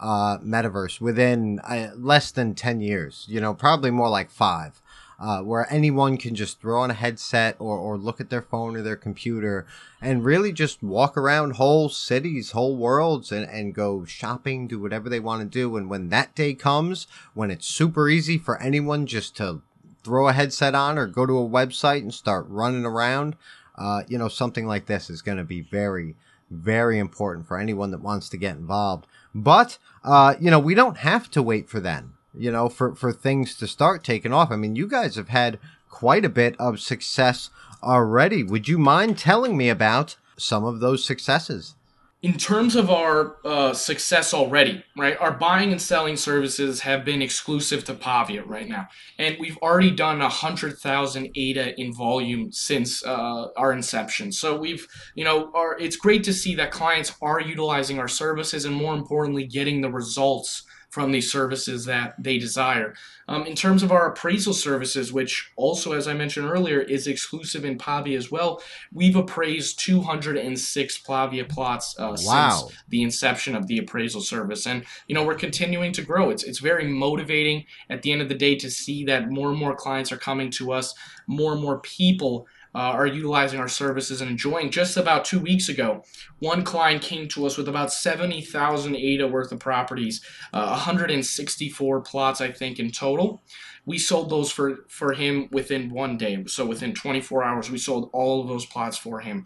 uh, metaverse within uh, less than 10 years, you know, probably more like five uh, where anyone can just throw on a headset or, or look at their phone or their computer and really just walk around whole cities, whole worlds, and, and go shopping, do whatever they want to do. And when that day comes, when it's super easy for anyone just to throw a headset on or go to a website and start running around, uh, you know, something like this is going to be very, very important for anyone that wants to get involved. But, uh, you know, we don't have to wait for then you know, for, for things to start taking off. I mean, you guys have had quite a bit of success already. Would you mind telling me about some of those successes?
In terms of our uh, success already, right, our buying and selling services have been exclusive to Pavia right now. And we've already done 100,000 ADA in volume since uh, our inception. So we've, you know, our, it's great to see that clients are utilizing our services and more importantly, getting the results from these services that they desire. Um, in terms of our appraisal services, which also, as I mentioned earlier, is exclusive in Pavia as well, we've appraised 206 Pavia plots uh, wow. since the inception of the appraisal service. And, you know, we're continuing to grow. It's, it's very motivating at the end of the day to see that more and more clients are coming to us, more and more people uh, are utilizing our services and enjoying. Just about two weeks ago, one client came to us with about 70,000 ADA worth of properties, uh, 164 plots, I think, in total. We sold those for, for him within one day. So within 24 hours, we sold all of those plots for him.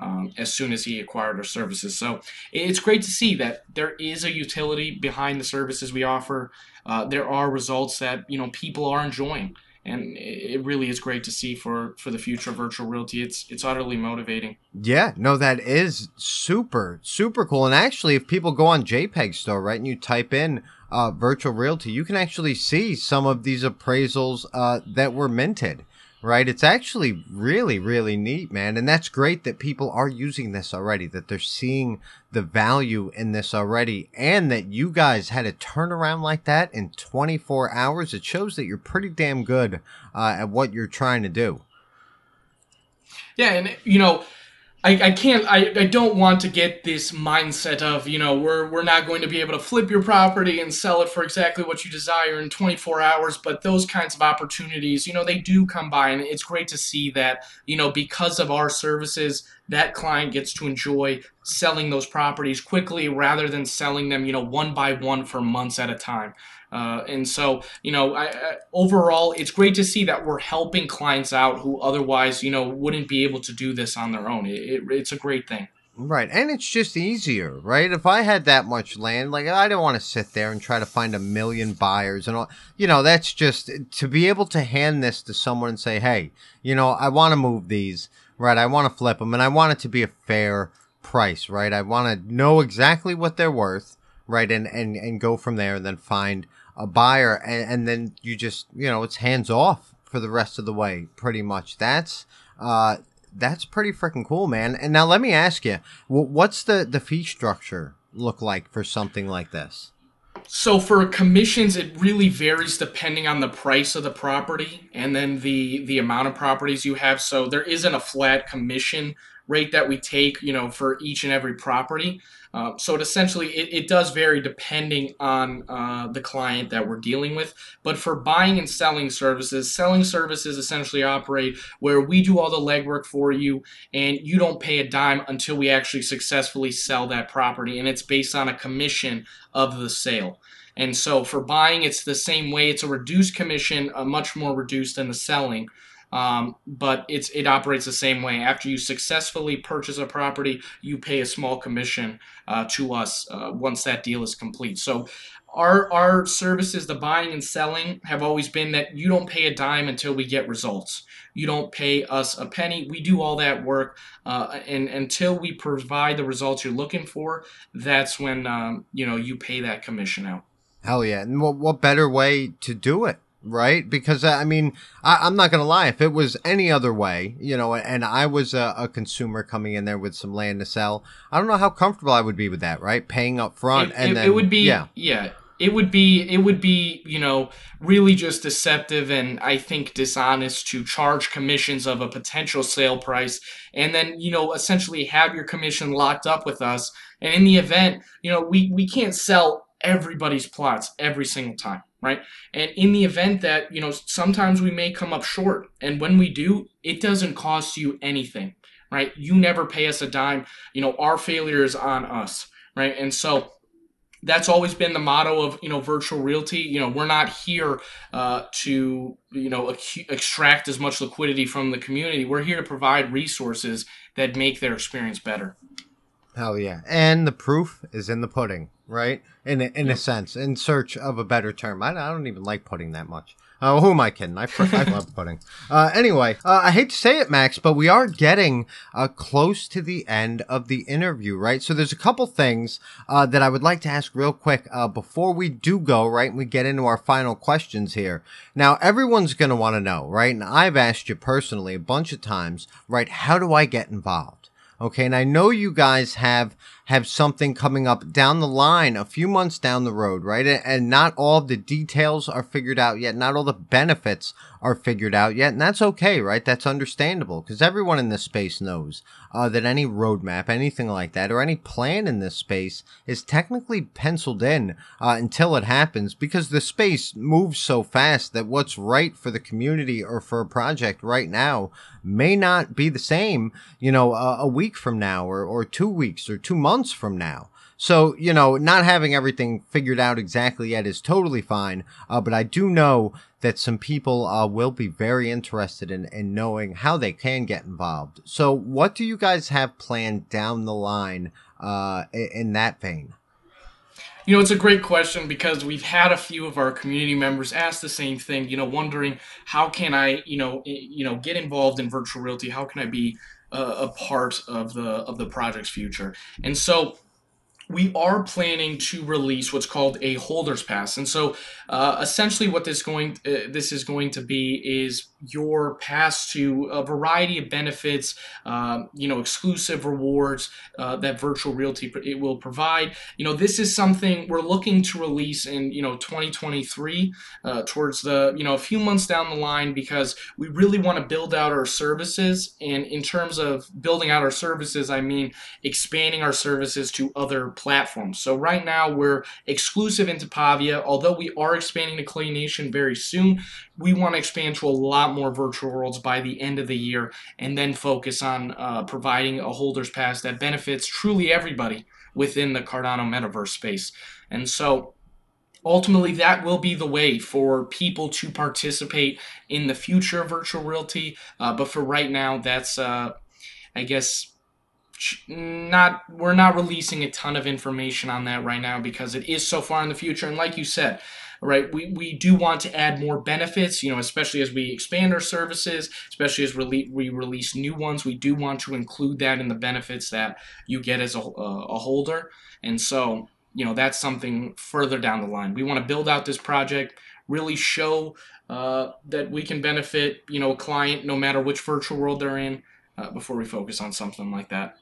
Um, as soon as he acquired our services. So it's great to see that there is a utility behind the services we offer. Uh, there are results that you know people are enjoying and it really is great to see for for the future of virtual realty. It's it's utterly motivating.
Yeah no that is super super cool. And actually if people go on jpeg store right and you type in uh, virtual realty you can actually see some of these appraisals uh, that were minted right? It's actually really, really neat, man. And that's great that people are using this already, that they're seeing the value in this already, and that you guys had a turnaround like that in 24 hours. It shows that you're pretty damn good uh, at what you're trying to do.
Yeah, and you know, I, I can't I, I don't want to get this mindset of you know we're we're not going to be able to flip your property and sell it for exactly what you desire in 24 hours but those kinds of opportunities you know they do come by and it's great to see that you know because of our services that client gets to enjoy selling those properties quickly rather than selling them you know one by one for months at a time uh, and so, you know, I, overall, it's great to see that we're helping clients out who otherwise, you know, wouldn't be able to do this on their own. It, it, it's a great thing.
Right. And it's just easier, right? If I had that much land, like I don't want to sit there and try to find a million buyers and all, you know, that's just to be able to hand this to someone and say, hey, you know, I want to move these, right? I want to flip them and I want it to be a fair price, right? I want to know exactly what they're worth, right? And, and, and go from there and then find a buyer and, and then you just, you know, it's hands off for the rest of the way, pretty much. That's, uh, that's pretty freaking cool, man. And now let me ask you, what's the the fee structure look like for something like this?
So for commissions, it really varies depending on the price of the property and then the the amount of properties you have. So there isn't a flat commission rate that we take, you know, for each and every property. Uh, so it essentially it, it, does vary depending on uh, the client that we're dealing with. But for buying and selling services, selling services essentially operate where we do all the legwork for you, and you don't pay a dime until we actually successfully sell that property, and it's based on a commission of the sale. And so for buying, it's the same way. It's a reduced commission, a much more reduced than the selling. Um, but it's it operates the same way. After you successfully purchase a property, you pay a small commission uh, to us uh, once that deal is complete. So our our services, the buying and selling, have always been that you don't pay a dime until we get results. You don't pay us a penny. We do all that work, uh, and until we provide the results you're looking for, that's when um, you know you pay that commission out.
Hell yeah! And what, what better way to do it? Right? Because I mean, I, am not gonna lie. If it was any other way, you know, and I was a, a, consumer coming in there with some land to sell, I don't know how comfortable I would be with that, right? Paying up front,
it,
and
it,
then
it would be, yeah, yeah. It would be, it would be, you know, really just deceptive and I think dishonest to charge commissions of a potential sale price and then, you know, essentially have your commission locked up with us. And in the event, you know, we, we can't sell everybody's plots every single time right? And in the event that, you know, sometimes we may come up short, and when we do, it doesn't cost you anything, right? You never pay us a dime. You know, our failure is on us, right? And so that's always been the motto of you know virtual realty you know we're not here uh, to you know ac- extract as much liquidity from the community we're here to provide resources that make their experience better
hell yeah and the proof is in the pudding right? In a, in yep. a sense, in search of a better term. I, I don't even like pudding that much. Uh, who am I kidding? I, I love pudding. Uh, anyway, uh, I hate to say it, Max, but we are getting uh, close to the end of the interview, right? So there's a couple things uh, that I would like to ask real quick uh, before we do go, right? And we get into our final questions here. Now, everyone's going to want to know, right? And I've asked you personally a bunch of times, right? How do I get involved? Okay, and I know you guys have have something coming up down the line, a few months down the road, right? And not all the details are figured out yet. Not all the benefits are figured out yet. And that's okay, right? That's understandable because everyone in this space knows uh, that any roadmap, anything like that, or any plan in this space is technically penciled in uh, until it happens because the space moves so fast that what's right for the community or for a project right now may not be the same, you know, a, a week from now or, or two weeks or two months from now. So, you know, not having everything figured out exactly yet is totally fine. Uh, but I do know that some people uh, will be very interested in, in knowing how they can get involved. So, what do you guys have planned down the line uh, in that vein?
You know, it's a great question because we've had a few of our community members ask the same thing. You know, wondering how can I, you know, you know, get involved in virtual realty? How can I be a, a part of the of the project's future? And so we are planning to release what's called a holders pass and so uh, essentially what this going uh, this is going to be is your pass to a variety of benefits um, you know exclusive rewards uh, that virtual realty it will provide you know this is something we're looking to release in you know 2023 uh, towards the you know a few months down the line because we really want to build out our services and in terms of building out our services i mean expanding our services to other platforms. So right now we're exclusive into Pavia. Although we are expanding to Clay Nation very soon, we want to expand to a lot more virtual worlds by the end of the year and then focus on uh, providing a holder's pass that benefits truly everybody within the Cardano metaverse space. And so ultimately that will be the way for people to participate in the future of virtual realty. Uh, but for right now, that's, uh, I guess, not we're not releasing a ton of information on that right now because it is so far in the future and like you said right? We, we do want to add more benefits you know especially as we expand our services especially as we, we release new ones. We do want to include that in the benefits that you get as a, a holder. And so you know that's something further down the line. We want to build out this project really show uh, that we can benefit you know a client no matter which virtual world they're in uh, before we focus on something like that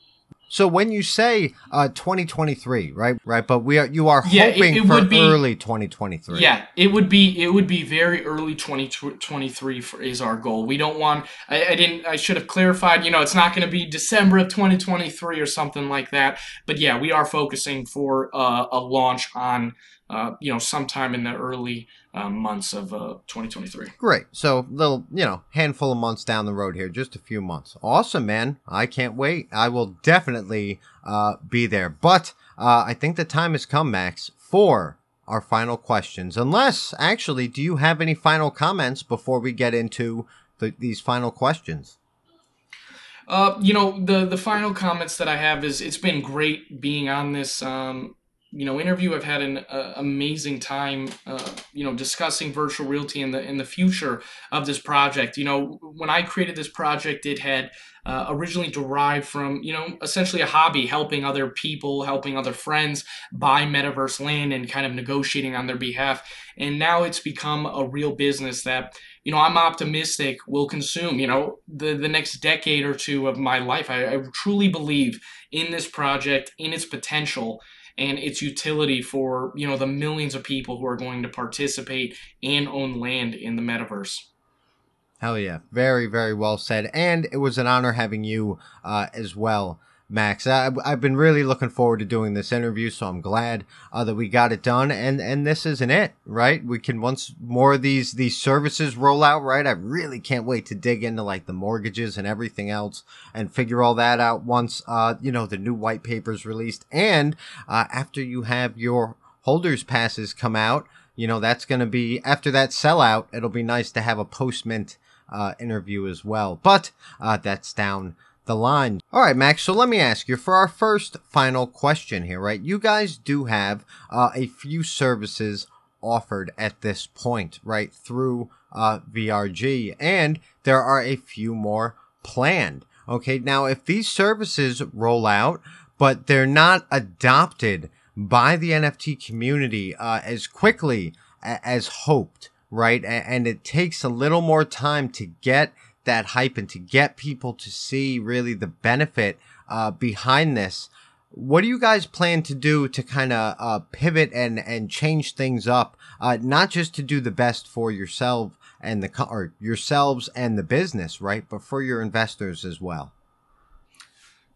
so when you say uh, 2023, right, right, but we are you are yeah, hoping it, it for be, early 2023.
Yeah, it would be it would be very early 2023 for, is our goal. We don't want. I, I didn't. I should have clarified. You know, it's not going to be December of 2023 or something like that. But yeah, we are focusing for uh, a launch on uh, you know, sometime in the early uh, months of uh, 2023.
Great. So, little, you know, handful of months down the road here, just a few months. Awesome, man. I can't wait. I will definitely uh, be there. But uh, I think the time has come, Max, for our final questions. Unless, actually, do you have any final comments before we get into the, these final questions?
Uh, you know, the the final comments that I have is it's been great being on this um, you know interview. I've had an uh, amazing time, uh, you know, discussing virtual realty in the in the future of this project. You know, when I created this project, it had uh, originally derived from you know essentially a hobby, helping other people, helping other friends buy metaverse land and kind of negotiating on their behalf. And now it's become a real business that you know I'm optimistic will consume you know the the next decade or two of my life. I, I truly believe in this project, in its potential and its utility for you know the millions of people who are going to participate and own land in the metaverse.
Hell yeah, very very well said, and it was an honor having you uh, as well Max. I, have been really looking forward to doing this interview, so I'm glad uh, that we got it done. And and this isn't it, right? We can once more of these these services roll out, right? I really can't wait to dig into like the mortgages and everything else and figure all that out once uh you know the new white papers released and uh, after you have your holders passes come out. You know that's going to be after that sellout. It'll be nice to have a post mint uh, interview as well, but uh, that's down the line. All right, Max. So let me ask you for our first final question here, right? You guys do have uh, a few services offered at this point, right, through uh, VRG, and there are a few more planned. Okay, now if these services roll out, but they're not adopted by the NFT community uh, as quickly as hoped, right, and it takes a little more time to get that hype and to get people to see really the benefit uh, behind this. What do you guys plan to do to kind of uh, pivot and and change things up, uh, not just to do the best for yourself and the or yourselves and the business, right, but for your investors as well?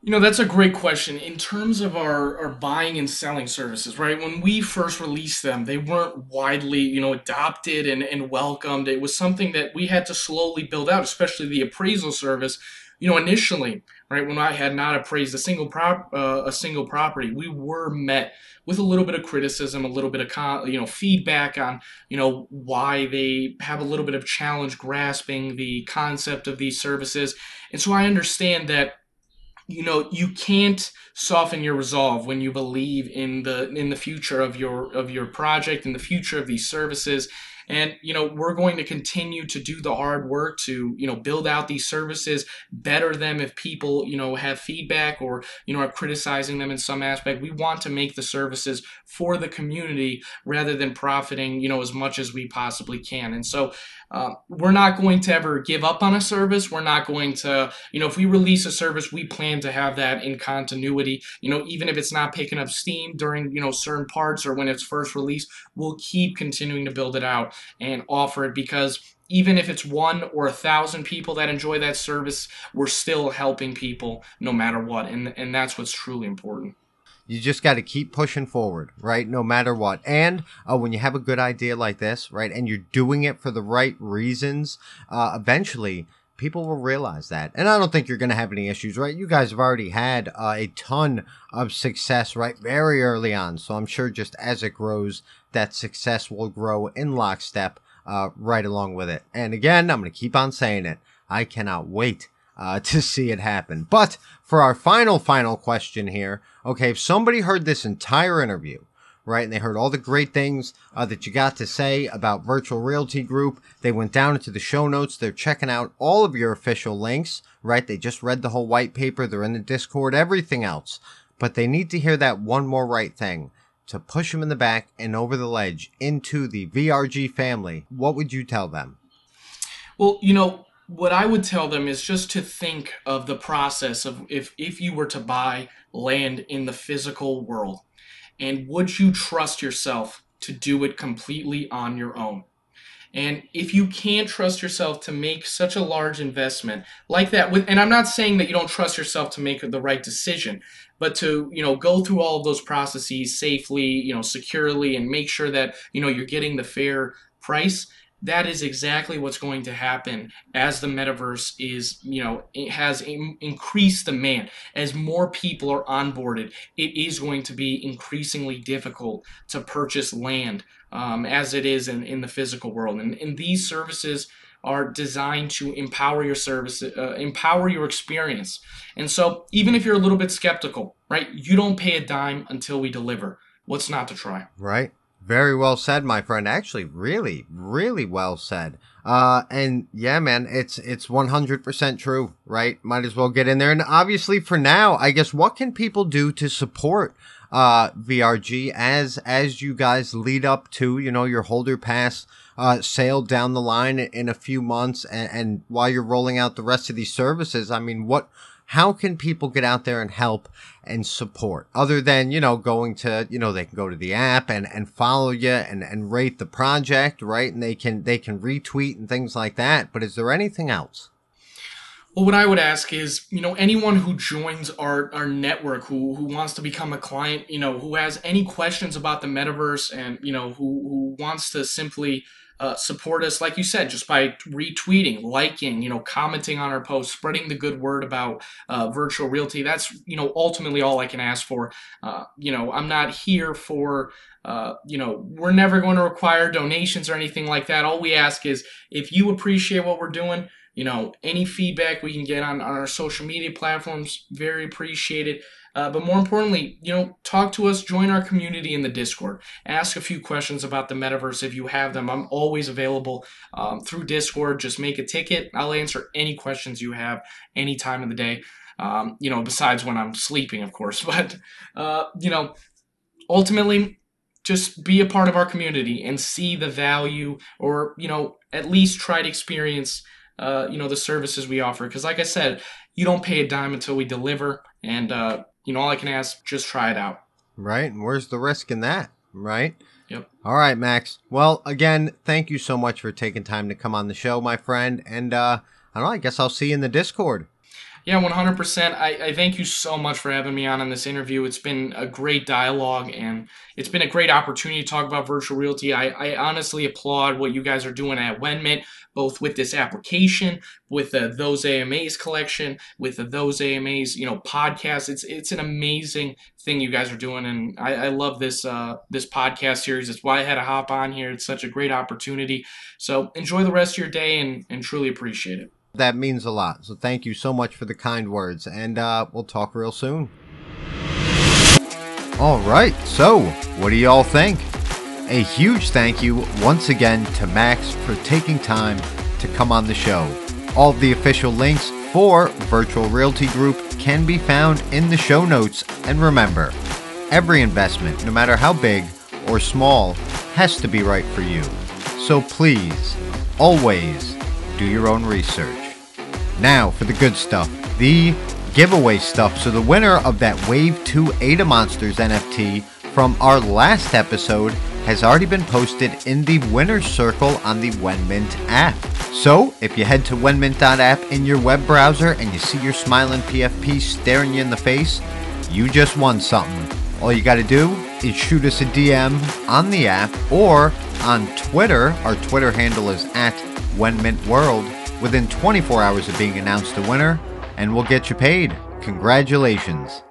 You know, that's a great question. In terms of our, our buying and selling services, right? When we first released them, they weren't widely, you know, adopted and, and welcomed. It was something that we had to slowly build out, especially the appraisal service. You know, initially, right, when I had not appraised a single prop, uh, a single property, we were met with a little bit of criticism, a little bit of con- you know feedback on you know why they have a little bit of challenge grasping the concept of these services. And so I understand that you know you can't soften your resolve when you believe in the in the future of your of your project in the future of these services and you know we're going to continue to do the hard work to you know build out these services better them if people you know have feedback or you know are criticizing them in some aspect we want to make the services for the community rather than profiting you know as much as we possibly can and so uh, we're not going to ever give up on a service. We're not going to, you know, if we release a service, we plan to have that in continuity. You know, even if it's not picking up steam during, you know, certain parts or when it's first released, we'll keep continuing to build it out and offer it because even if it's one or a thousand people that enjoy that service, we're still helping people no matter what. And, and that's what's truly important.
You just got to keep pushing forward, right? No matter what. And uh, when you have a good idea like this, right, and you're doing it for the right reasons, uh, eventually people will realize that. And I don't think you're going to have any issues, right? You guys have already had uh, a ton of success, right, very early on. So I'm sure just as it grows, that success will grow in lockstep uh, right along with it. And again, I'm going to keep on saying it. I cannot wait uh, to see it happen. But for our final, final question here, okay, if somebody heard this entire interview, right, and they heard all the great things uh, that you got to say about Virtual Realty Group, they went down into the show notes, they're checking out all of your official links, right? They just read the whole white paper, they're in the Discord, everything else. But they need to hear that one more right thing to push them in the back and over the ledge into the VRG family. What would you tell them?
Well, you know, what I would tell them is just to think of the process of if if you were to buy land in the physical world and would you trust yourself to do it completely on your own? And if you can't trust yourself to make such a large investment like that, with, and I'm not saying that you don't trust yourself to make the right decision, but to you know go through all of those processes safely, you know, securely, and make sure that you know you're getting the fair price that is exactly what's going to happen as the metaverse is you know has increased demand. As more people are onboarded it is going to be increasingly difficult to purchase land um, as it is in, in the physical world. And, and these services are designed to empower your service uh, empower your experience. And so even if you're a little bit skeptical right you don't pay a dime until we deliver. What's not to try?
Right very well said, my friend. Actually, really, really well said. Uh, and yeah, man, it's it's 100% true, right? Might as well get in there. And obviously, for now, I guess what can people do to support uh, VRG as as you guys lead up to you know your holder pass uh, sale down the line in a few months, and, and while you're rolling out the rest of these services? I mean, what how can people get out there and help and support other than you know going to you know they can go to the app and and follow you and and rate the project right? And they can they can retweet and things like that. But is there anything else?
Well, what I would ask is, you know, anyone who joins our, our network who, who wants to become a client, you know, who has any questions about the metaverse and, you know, who, who wants to simply uh, support us, like you said, just by retweeting, liking, you know, commenting on our posts, spreading the good word about uh, virtual realty. That's, you know, ultimately all I can ask for. Uh, you know, I'm not here for, uh, you know, we're never going to require donations or anything like that. All we ask is if you appreciate what we're doing, you know, any feedback we can get on, on our social media platforms, very appreciated. Uh, but more importantly, you know, talk to us, join our community in the Discord, ask a few questions about the metaverse if you have them. I'm always available um, through Discord. Just make a ticket. I'll answer any questions you have any time of the day. Um, you know, besides when I'm sleeping, of course. But uh, you know, ultimately, just be a part of our community and see the value, or you know, at least try to experience. Uh, you know the services we offer because like i said you don't pay a dime until we deliver and uh, you know, all I can ask, just try it out.
Right. And where's the risk in that? Right.
Yep.
All right, Max. Well, again, thank you so much for taking time to come on the show, my friend. And uh, I don't know. I guess I'll see you in the Discord.
Yeah, 100%. I, I thank you so much for having me on in this interview. It's been a great dialogue and it's been a great opportunity to talk about virtual realty. I, I honestly applaud what you guys are doing at WenMint, both with this application, with the Those AMAs collection, with the Those AMAs, you know, podcast. It's it's an amazing thing you guys are doing, and I, I love this uh, this podcast series. It's why I had to hop on here. It's such a great opportunity. So enjoy the rest of your day and, and truly appreciate it.
That means a lot. So thank you so much for the kind words, and uh, we'll talk real soon. All right, so what do y'all think? A huge thank you once again to Max for taking time to come on the show. All the official links for Virtual Realty Group can be found in the show notes. And remember, every investment, no matter how big or small, has to be right for you. So please, always do your own research. Now for the good stuff, the giveaway stuff. So the winner of that Wave 2 Ada Monsters NFT from our last episode has already been posted in the winner's circle on the WenMint app. So, if you head to wenmint.app in your web browser and you see your smiling PFP staring you in the face, you just won something. All you got to do is shoot us a DM on the app or on Twitter. Our Twitter handle is at WenMintWorld within 24 hours of being announced a winner, and we'll get you paid. Congratulations.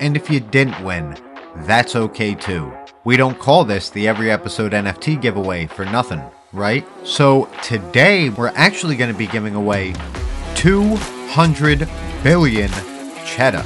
And if you didn't win, that's okay too. We don't call this the every episode NFT giveaway for nothing, right? So today we're actually going to be giving away 200 billion cheddar.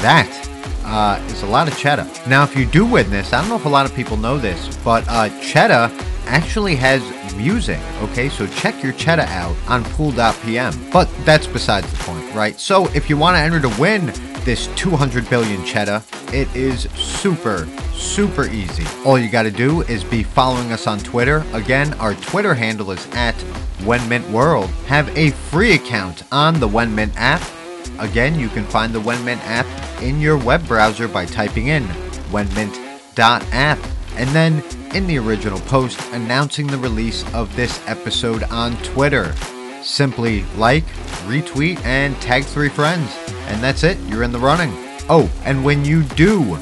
That uh, is a lot of cheddar. Now, if you do win this, I don't know if a lot of people know this, but uh, cheddar actually has music. Okay, so check your cheddar out on pool.pm. But that's besides the point, right? So if you want to enter to win this 200 billion cheddar, it is super, super easy. All you got to do is be following us on Twitter. Again, our Twitter handle is at WenMintWorld. Have a free account on the WenMint app. Again, you can find the WenMint app in your web browser by typing in wenmint.app. And then in the original post announcing the release of this episode on Twitter. Simply like, retweet, and tag three friends. And that's it, you're in the running. Oh, and when you do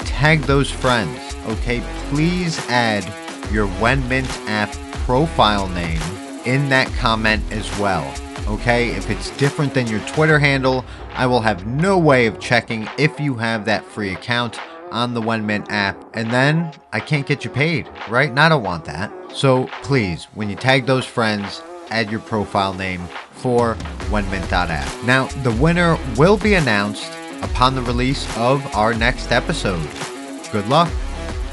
tag those friends, okay, please add your WenMint app profile name in that comment as well. Okay, if it's different than your Twitter handle, I will have no way of checking if you have that free account on the WenMint app, and then I can't get you paid, right? And I don't want that. So please, when you tag those friends, add your profile name for WenMint.app. Now, the winner will be announced upon the release of our next episode. Good luck.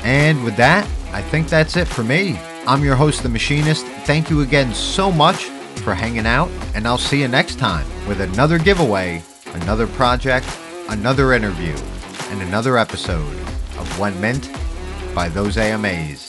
And with that, I think that's it for me. I'm your host, The Machinist. Thank you again so much for hanging out, and I'll see you next time with another giveaway, another project, another interview and another episode of WenMint by Those AMAs.